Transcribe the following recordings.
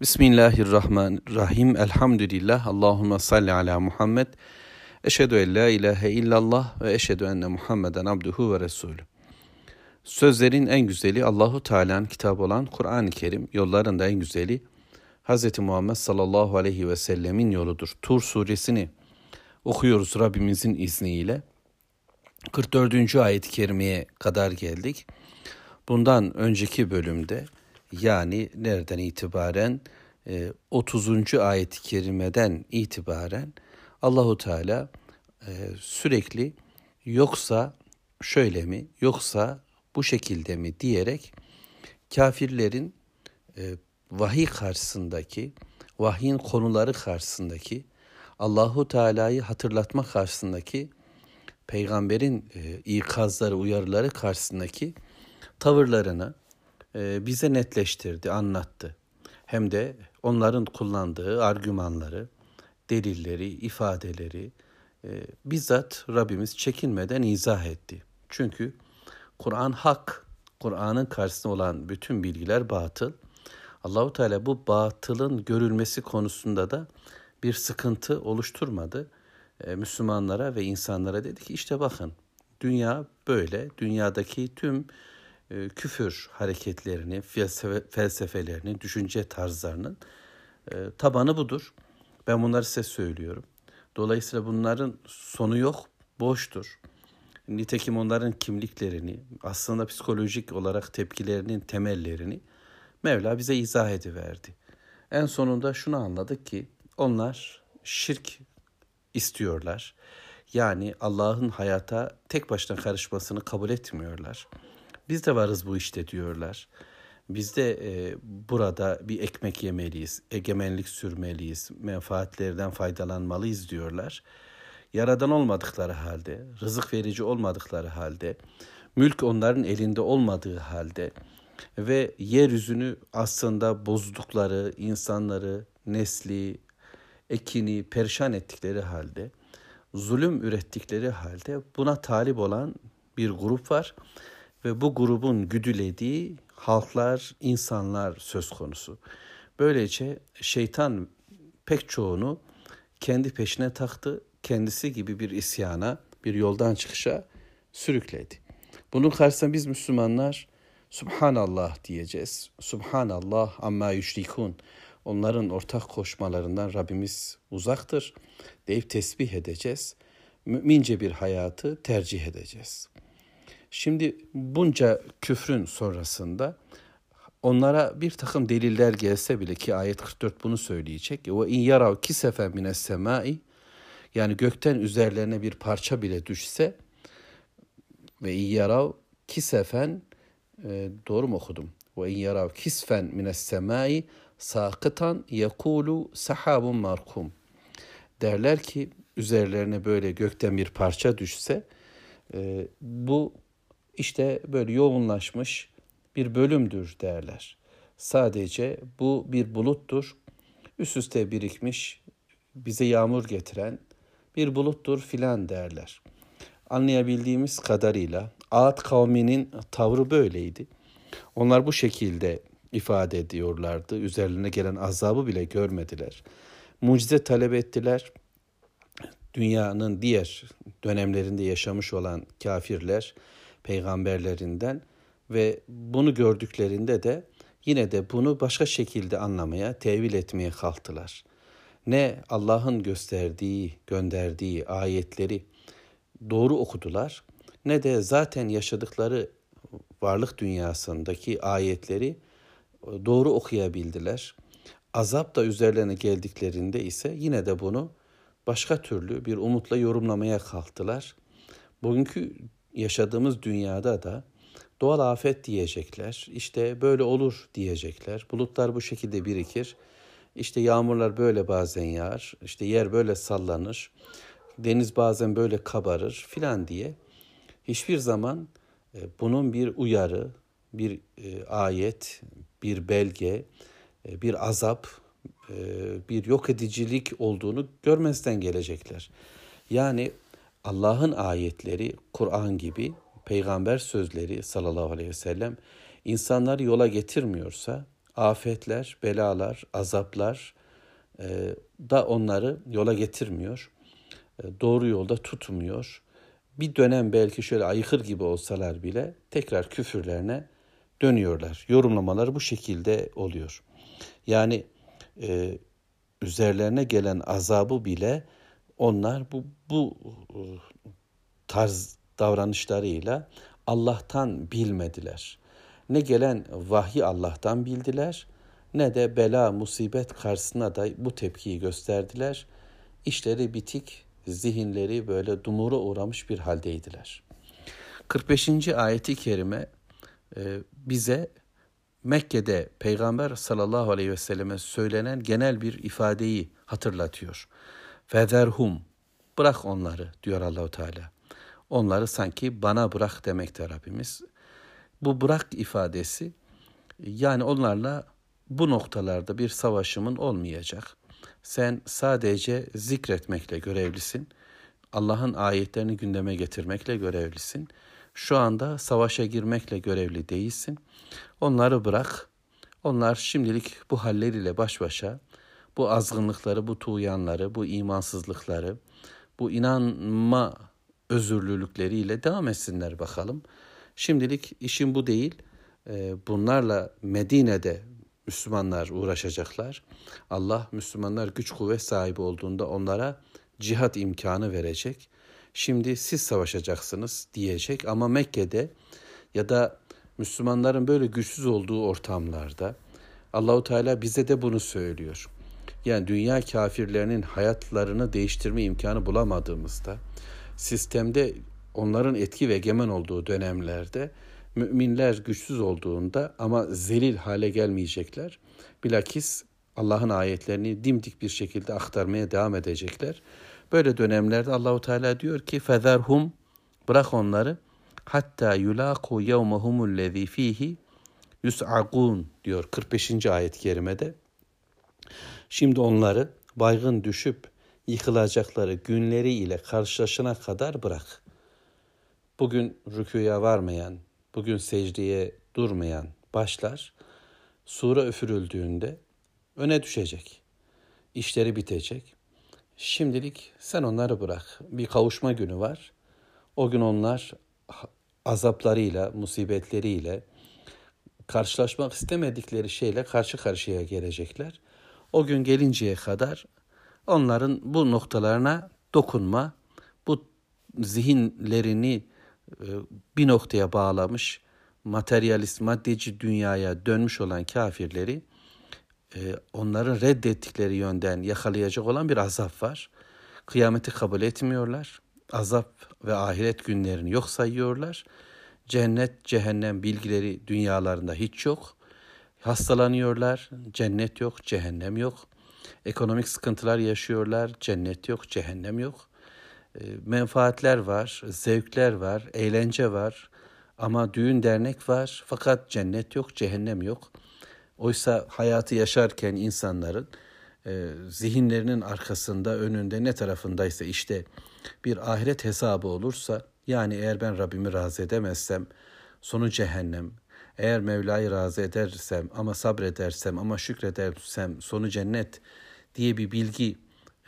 Bismillahirrahmanirrahim. Elhamdülillah. Allahümme salli ala Muhammed. Eşhedü en la ilahe illallah ve eşhedü enne Muhammeden abduhu ve resulü. Sözlerin en güzeli Allahu Teala'nın kitabı olan Kur'an-ı Kerim, yolların da en güzeli Hz. Muhammed sallallahu aleyhi ve sellemin yoludur. Tur suresini okuyoruz Rabbimizin izniyle. 44. ayet-i kerimeye kadar geldik. Bundan önceki bölümde yani nereden itibaren 30. E, ayet-i kerimeden itibaren Allahu Teala e, sürekli yoksa şöyle mi yoksa bu şekilde mi diyerek kafirlerin e, vahiy karşısındaki vahyin konuları karşısındaki Allahu Teala'yı hatırlatma karşısındaki peygamberin ikazları, uyarıları karşısındaki tavırlarını bize netleştirdi, anlattı. Hem de onların kullandığı argümanları, delilleri, ifadeleri e, bizzat Rabbimiz çekinmeden izah etti. Çünkü Kur'an hak, Kur'an'ın karşısında olan bütün bilgiler batıl. Allahu Teala bu batılın görülmesi konusunda da bir sıkıntı oluşturmadı. E, Müslümanlara ve insanlara dedi ki işte bakın dünya böyle, dünyadaki tüm e, küfür hareketlerini, felsefe, felsefelerini, düşünce tarzlarının e, tabanı budur. Ben bunları size söylüyorum. Dolayısıyla bunların sonu yok, boştur. Nitekim onların kimliklerini, aslında psikolojik olarak tepkilerinin temellerini Mevla bize izah ediverdi. En sonunda şunu anladık ki onlar şirk istiyorlar. Yani Allah'ın hayata tek başına karışmasını kabul etmiyorlar. Biz de varız bu işte diyorlar. Biz de e, burada bir ekmek yemeliyiz, egemenlik sürmeliyiz, menfaatlerden faydalanmalıyız diyorlar. Yaradan olmadıkları halde, rızık verici olmadıkları halde, mülk onların elinde olmadığı halde ve yeryüzünü aslında bozdukları, insanları, nesli, ekini perişan ettikleri halde, zulüm ürettikleri halde buna talip olan bir grup var ve bu grubun güdülediği halklar, insanlar söz konusu. Böylece şeytan pek çoğunu kendi peşine taktı, kendisi gibi bir isyana, bir yoldan çıkışa sürükledi. Bunun karşısında biz Müslümanlar Subhanallah diyeceğiz. Subhanallah amma yüşrikun. Onların ortak koşmalarından Rabbimiz uzaktır deyip tesbih edeceğiz. Mümince bir hayatı tercih edeceğiz. Şimdi bunca küfrün sonrasında onlara bir takım deliller gelse bile ki ayet 44 bunu söyleyecek. Ve in yarav kisefen mines semai yani gökten üzerlerine bir parça bile düşse ve in yarav kisefen e, doğru mu okudum? Ve in yarav kisfen mines semai sakıtan yekulu sahabun markum. Derler ki üzerlerine böyle gökten bir parça düşse e, bu işte böyle yoğunlaşmış bir bölümdür derler. Sadece bu bir buluttur. Üst üste birikmiş, bize yağmur getiren bir buluttur filan derler. Anlayabildiğimiz kadarıyla Ad kavminin tavrı böyleydi. Onlar bu şekilde ifade ediyorlardı. Üzerlerine gelen azabı bile görmediler. Mucize talep ettiler. Dünyanın diğer dönemlerinde yaşamış olan kafirler peygamberlerinden ve bunu gördüklerinde de yine de bunu başka şekilde anlamaya, tevil etmeye kalktılar. Ne Allah'ın gösterdiği, gönderdiği ayetleri doğru okudular ne de zaten yaşadıkları varlık dünyasındaki ayetleri doğru okuyabildiler. Azap da üzerlerine geldiklerinde ise yine de bunu başka türlü bir umutla yorumlamaya kalktılar. Bugünkü yaşadığımız dünyada da doğal afet diyecekler. İşte böyle olur diyecekler. Bulutlar bu şekilde birikir. İşte yağmurlar böyle bazen yağar. İşte yer böyle sallanır. Deniz bazen böyle kabarır filan diye. Hiçbir zaman e, bunun bir uyarı, bir e, ayet, bir belge, e, bir azap, bir yok edicilik olduğunu görmezden gelecekler. Yani Allah'ın ayetleri, Kur'an gibi peygamber sözleri sallallahu aleyhi ve sellem insanları yola getirmiyorsa afetler, belalar, azaplar e, da onları yola getirmiyor. E, doğru yolda tutmuyor. Bir dönem belki şöyle ayıkır gibi olsalar bile tekrar küfürlerine dönüyorlar. Yorumlamaları bu şekilde oluyor. Yani e, üzerlerine gelen azabı bile onlar bu bu e, tarz davranışlarıyla Allah'tan bilmediler. Ne gelen vahyi Allah'tan bildiler ne de bela musibet karşısına da bu tepkiyi gösterdiler. İşleri bitik, zihinleri böyle dumura uğramış bir haldeydiler. 45. ayeti kerime e, bize Mekke'de Peygamber sallallahu aleyhi ve selleme söylenen genel bir ifadeyi hatırlatıyor. Federhum bırak onları diyor Allahu Teala. Onları sanki bana bırak demekte Rabbimiz. Bu bırak ifadesi yani onlarla bu noktalarda bir savaşımın olmayacak. Sen sadece zikretmekle görevlisin. Allah'ın ayetlerini gündeme getirmekle görevlisin. Şu anda savaşa girmekle görevli değilsin. Onları bırak. Onlar şimdilik bu halleriyle baş başa bu azgınlıkları, bu tuğyanları, bu imansızlıkları, bu inanma özürlülükleriyle devam etsinler bakalım. Şimdilik işin bu değil. Ee, bunlarla Medine'de Müslümanlar uğraşacaklar. Allah Müslümanlar güç kuvvet sahibi olduğunda onlara cihat imkanı verecek. Şimdi siz savaşacaksınız diyecek ama Mekke'de ya da Müslümanların böyle güçsüz olduğu ortamlarda Allahu Teala bize de bunu söylüyor. Yani dünya kafirlerinin hayatlarını değiştirme imkanı bulamadığımızda sistemde onların etki ve egemen olduğu dönemlerde müminler güçsüz olduğunda ama zelil hale gelmeyecekler. Bilakis Allah'ın ayetlerini dimdik bir şekilde aktarmaya devam edecekler. Böyle dönemlerde Allahu Teala diyor ki fezerhum bırak onları hatta yulaku yevmehumul lezî fihi yus'agun diyor 45. ayet-i kerimede. Şimdi onları baygın düşüp yıkılacakları günleri ile karşılaşana kadar bırak. Bugün rüküya varmayan, bugün secdeye durmayan başlar sura üfürüldüğünde öne düşecek. İşleri bitecek. Şimdilik sen onları bırak. Bir kavuşma günü var. O gün onlar azaplarıyla, musibetleriyle, karşılaşmak istemedikleri şeyle karşı karşıya gelecekler. O gün gelinceye kadar onların bu noktalarına dokunma, bu zihinlerini e, bir noktaya bağlamış, materyalist, maddeci dünyaya dönmüş olan kafirleri e, onların reddettikleri yönden yakalayacak olan bir azap var. Kıyameti kabul etmiyorlar. Azap ve ahiret günlerini yok sayıyorlar. Cennet, cehennem bilgileri dünyalarında hiç yok. Hastalanıyorlar, cennet yok, cehennem yok. Ekonomik sıkıntılar yaşıyorlar, cennet yok, cehennem yok. E, menfaatler var, zevkler var, eğlence var. Ama düğün dernek var fakat cennet yok, cehennem yok. Oysa hayatı yaşarken insanların e, zihinlerinin arkasında, önünde ne tarafındaysa işte bir ahiret hesabı olursa yani eğer ben Rabbimi razı edemezsem sonu cehennem. Eğer Mevla'yı razı edersem ama sabredersem ama şükredersem sonu cennet diye bir bilgi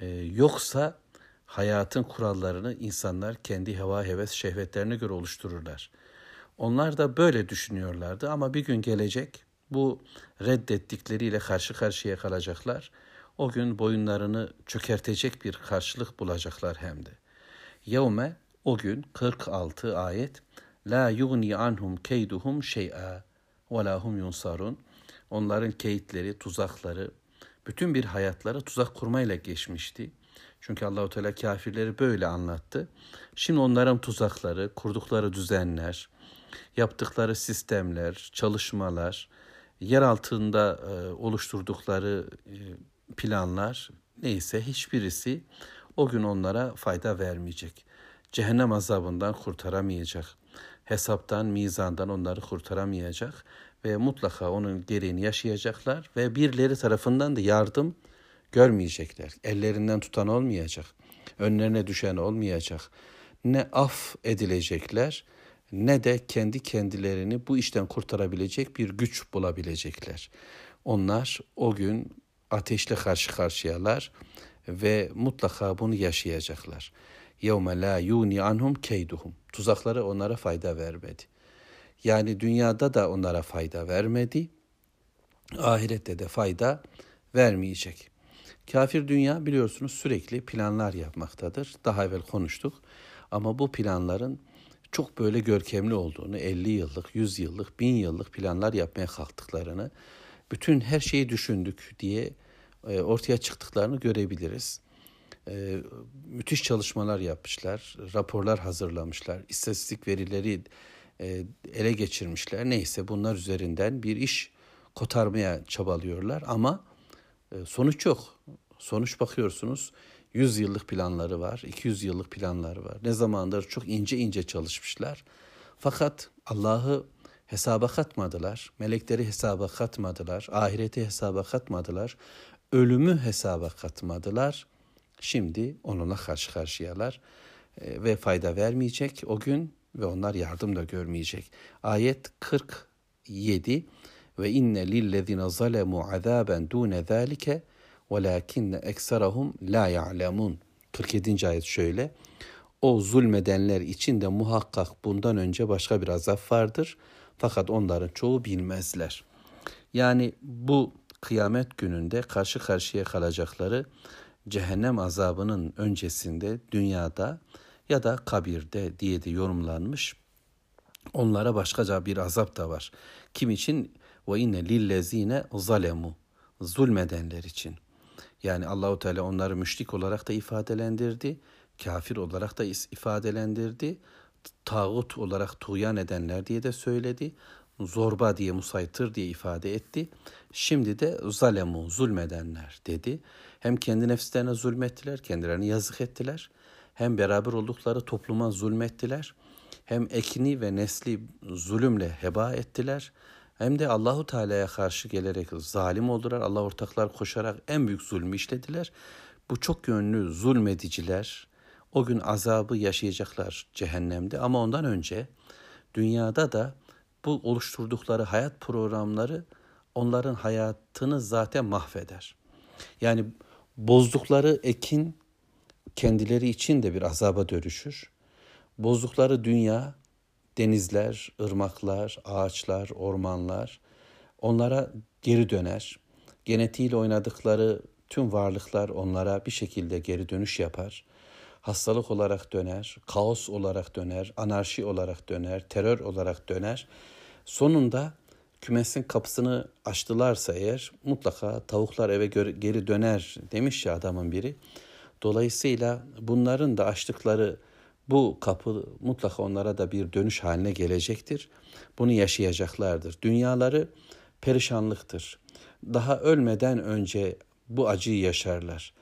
e, yoksa hayatın kurallarını insanlar kendi heva heves şehvetlerine göre oluştururlar. Onlar da böyle düşünüyorlardı ama bir gün gelecek bu reddettikleriyle karşı karşıya kalacaklar. O gün boyunlarını çökertecek bir karşılık bulacaklar hem de. Yevme o gün 46 ayet La yugni anhum keyduhum şey'a ve la hum yunsarun. Onların keyitleri, tuzakları, bütün bir hayatları tuzak kurmayla geçmişti. Çünkü Allahu Teala kafirleri böyle anlattı. Şimdi onların tuzakları, kurdukları düzenler, yaptıkları sistemler, çalışmalar, yer altında e, oluşturdukları e, planlar neyse hiçbirisi o gün onlara fayda vermeyecek. Cehennem azabından kurtaramayacak. Hesaptan, mizandan onları kurtaramayacak ve mutlaka onun gereğini yaşayacaklar ve birileri tarafından da yardım görmeyecekler. Ellerinden tutan olmayacak. Önlerine düşen olmayacak. Ne af edilecekler ne de kendi kendilerini bu işten kurtarabilecek bir güç bulabilecekler. Onlar o gün ateşle karşı karşıyalar ve mutlaka bunu yaşayacaklar. يَوْمَ لَا يُونِ anhum keyduhum. Tuzakları onlara fayda vermedi. Yani dünyada da onlara fayda vermedi. Ahirette de fayda vermeyecek. Kafir dünya biliyorsunuz sürekli planlar yapmaktadır. Daha evvel konuştuk. Ama bu planların çok böyle görkemli olduğunu, 50 yıllık, 100 yıllık, 1000 yıllık planlar yapmaya kalktıklarını, bütün her şeyi düşündük diye e, ortaya çıktıklarını görebiliriz. E, müthiş çalışmalar yapmışlar, raporlar hazırlamışlar, istatistik verileri e, ele geçirmişler. Neyse bunlar üzerinden bir iş kotarmaya çabalıyorlar ama sonuç yok. Sonuç bakıyorsunuz 100 yıllık planları var, 200 yıllık planları var. Ne zamandır çok ince ince çalışmışlar. Fakat Allah'ı hesaba katmadılar, melekleri hesaba katmadılar, ahireti hesaba katmadılar, ölümü hesaba katmadılar. Şimdi onunla karşı karşıyalar e, ve fayda vermeyecek o gün ve onlar yardım da görmeyecek. Ayet 47 ve inne lillezine zalemu azaben dune zalike velakinne ekserahum la ya'lemun. 47. ayet şöyle. O zulmedenler için de muhakkak bundan önce başka bir azap vardır. Fakat onların çoğu bilmezler. Yani bu kıyamet gününde karşı karşıya kalacakları cehennem azabının öncesinde dünyada ya da kabirde diye de yorumlanmış. Onlara başkaca bir azap da var. Kim için? Ve inne lillezine zalemu. Zulmedenler için. Yani Allahu Teala onları müşrik olarak da ifadelendirdi, kafir olarak da ifadelendirdi, tağut olarak tuğyan edenler diye de söyledi, zorba diye musaytır diye ifade etti. Şimdi de zalemu zulmedenler dedi. Hem kendi nefslerine zulmettiler, kendilerini yazık ettiler. Hem beraber oldukları topluma zulmettiler. Hem ekini ve nesli zulümle heba ettiler hem de Allahu Teala'ya karşı gelerek zalim oldular. Allah ortaklar koşarak en büyük zulmü işlediler. Bu çok yönlü zulmediciler o gün azabı yaşayacaklar cehennemde ama ondan önce dünyada da bu oluşturdukları hayat programları onların hayatını zaten mahveder. Yani bozdukları ekin kendileri için de bir azaba dönüşür. Bozdukları dünya denizler, ırmaklar, ağaçlar, ormanlar onlara geri döner. Genetiğiyle oynadıkları tüm varlıklar onlara bir şekilde geri dönüş yapar. Hastalık olarak döner, kaos olarak döner, anarşi olarak döner, terör olarak döner. Sonunda kümesin kapısını açtılarsa eğer mutlaka tavuklar eve geri döner demiş ya adamın biri. Dolayısıyla bunların da açtıkları bu kapı mutlaka onlara da bir dönüş haline gelecektir. Bunu yaşayacaklardır. Dünyaları perişanlıktır. Daha ölmeden önce bu acıyı yaşarlar.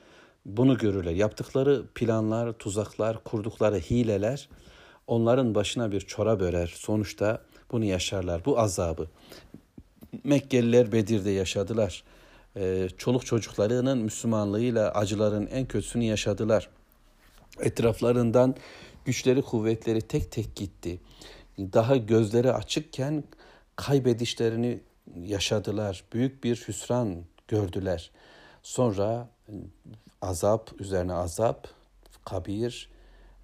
Bunu görürler. Yaptıkları planlar, tuzaklar, kurdukları hileler onların başına bir çora börer. Sonuçta bunu yaşarlar. Bu azabı. Mekkeliler Bedir'de yaşadılar. Ee, çoluk çocuklarının Müslümanlığıyla acıların en kötüsünü yaşadılar. Etraflarından güçleri kuvvetleri tek tek gitti. Daha gözleri açıkken kaybedişlerini yaşadılar. Büyük bir hüsran gördüler. Sonra azap üzerine azap, kabir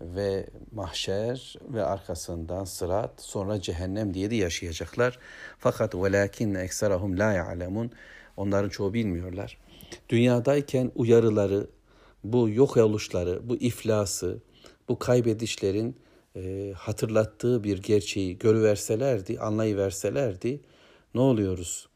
ve mahşer ve arkasından sırat, sonra cehennem diye de yaşayacaklar. Fakat velakin ekserahum la ya'lemun. Onların çoğu bilmiyorlar. Dünyadayken uyarıları, bu yok oluşları, bu iflası, bu kaybedişlerin e, hatırlattığı bir gerçeği görüverselerdi, anlayıverselerdi ne oluyoruz?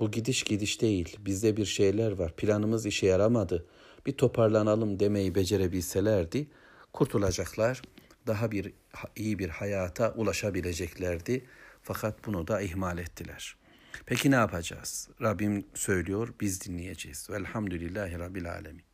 Bu gidiş gidiş değil. Bizde bir şeyler var. Planımız işe yaramadı. Bir toparlanalım demeyi becerebilselerdi kurtulacaklar. Daha bir iyi bir hayata ulaşabileceklerdi. Fakat bunu da ihmal ettiler. Peki ne yapacağız? Rabbim söylüyor, biz dinleyeceğiz. Velhamdülillahi Rabbil Alemin.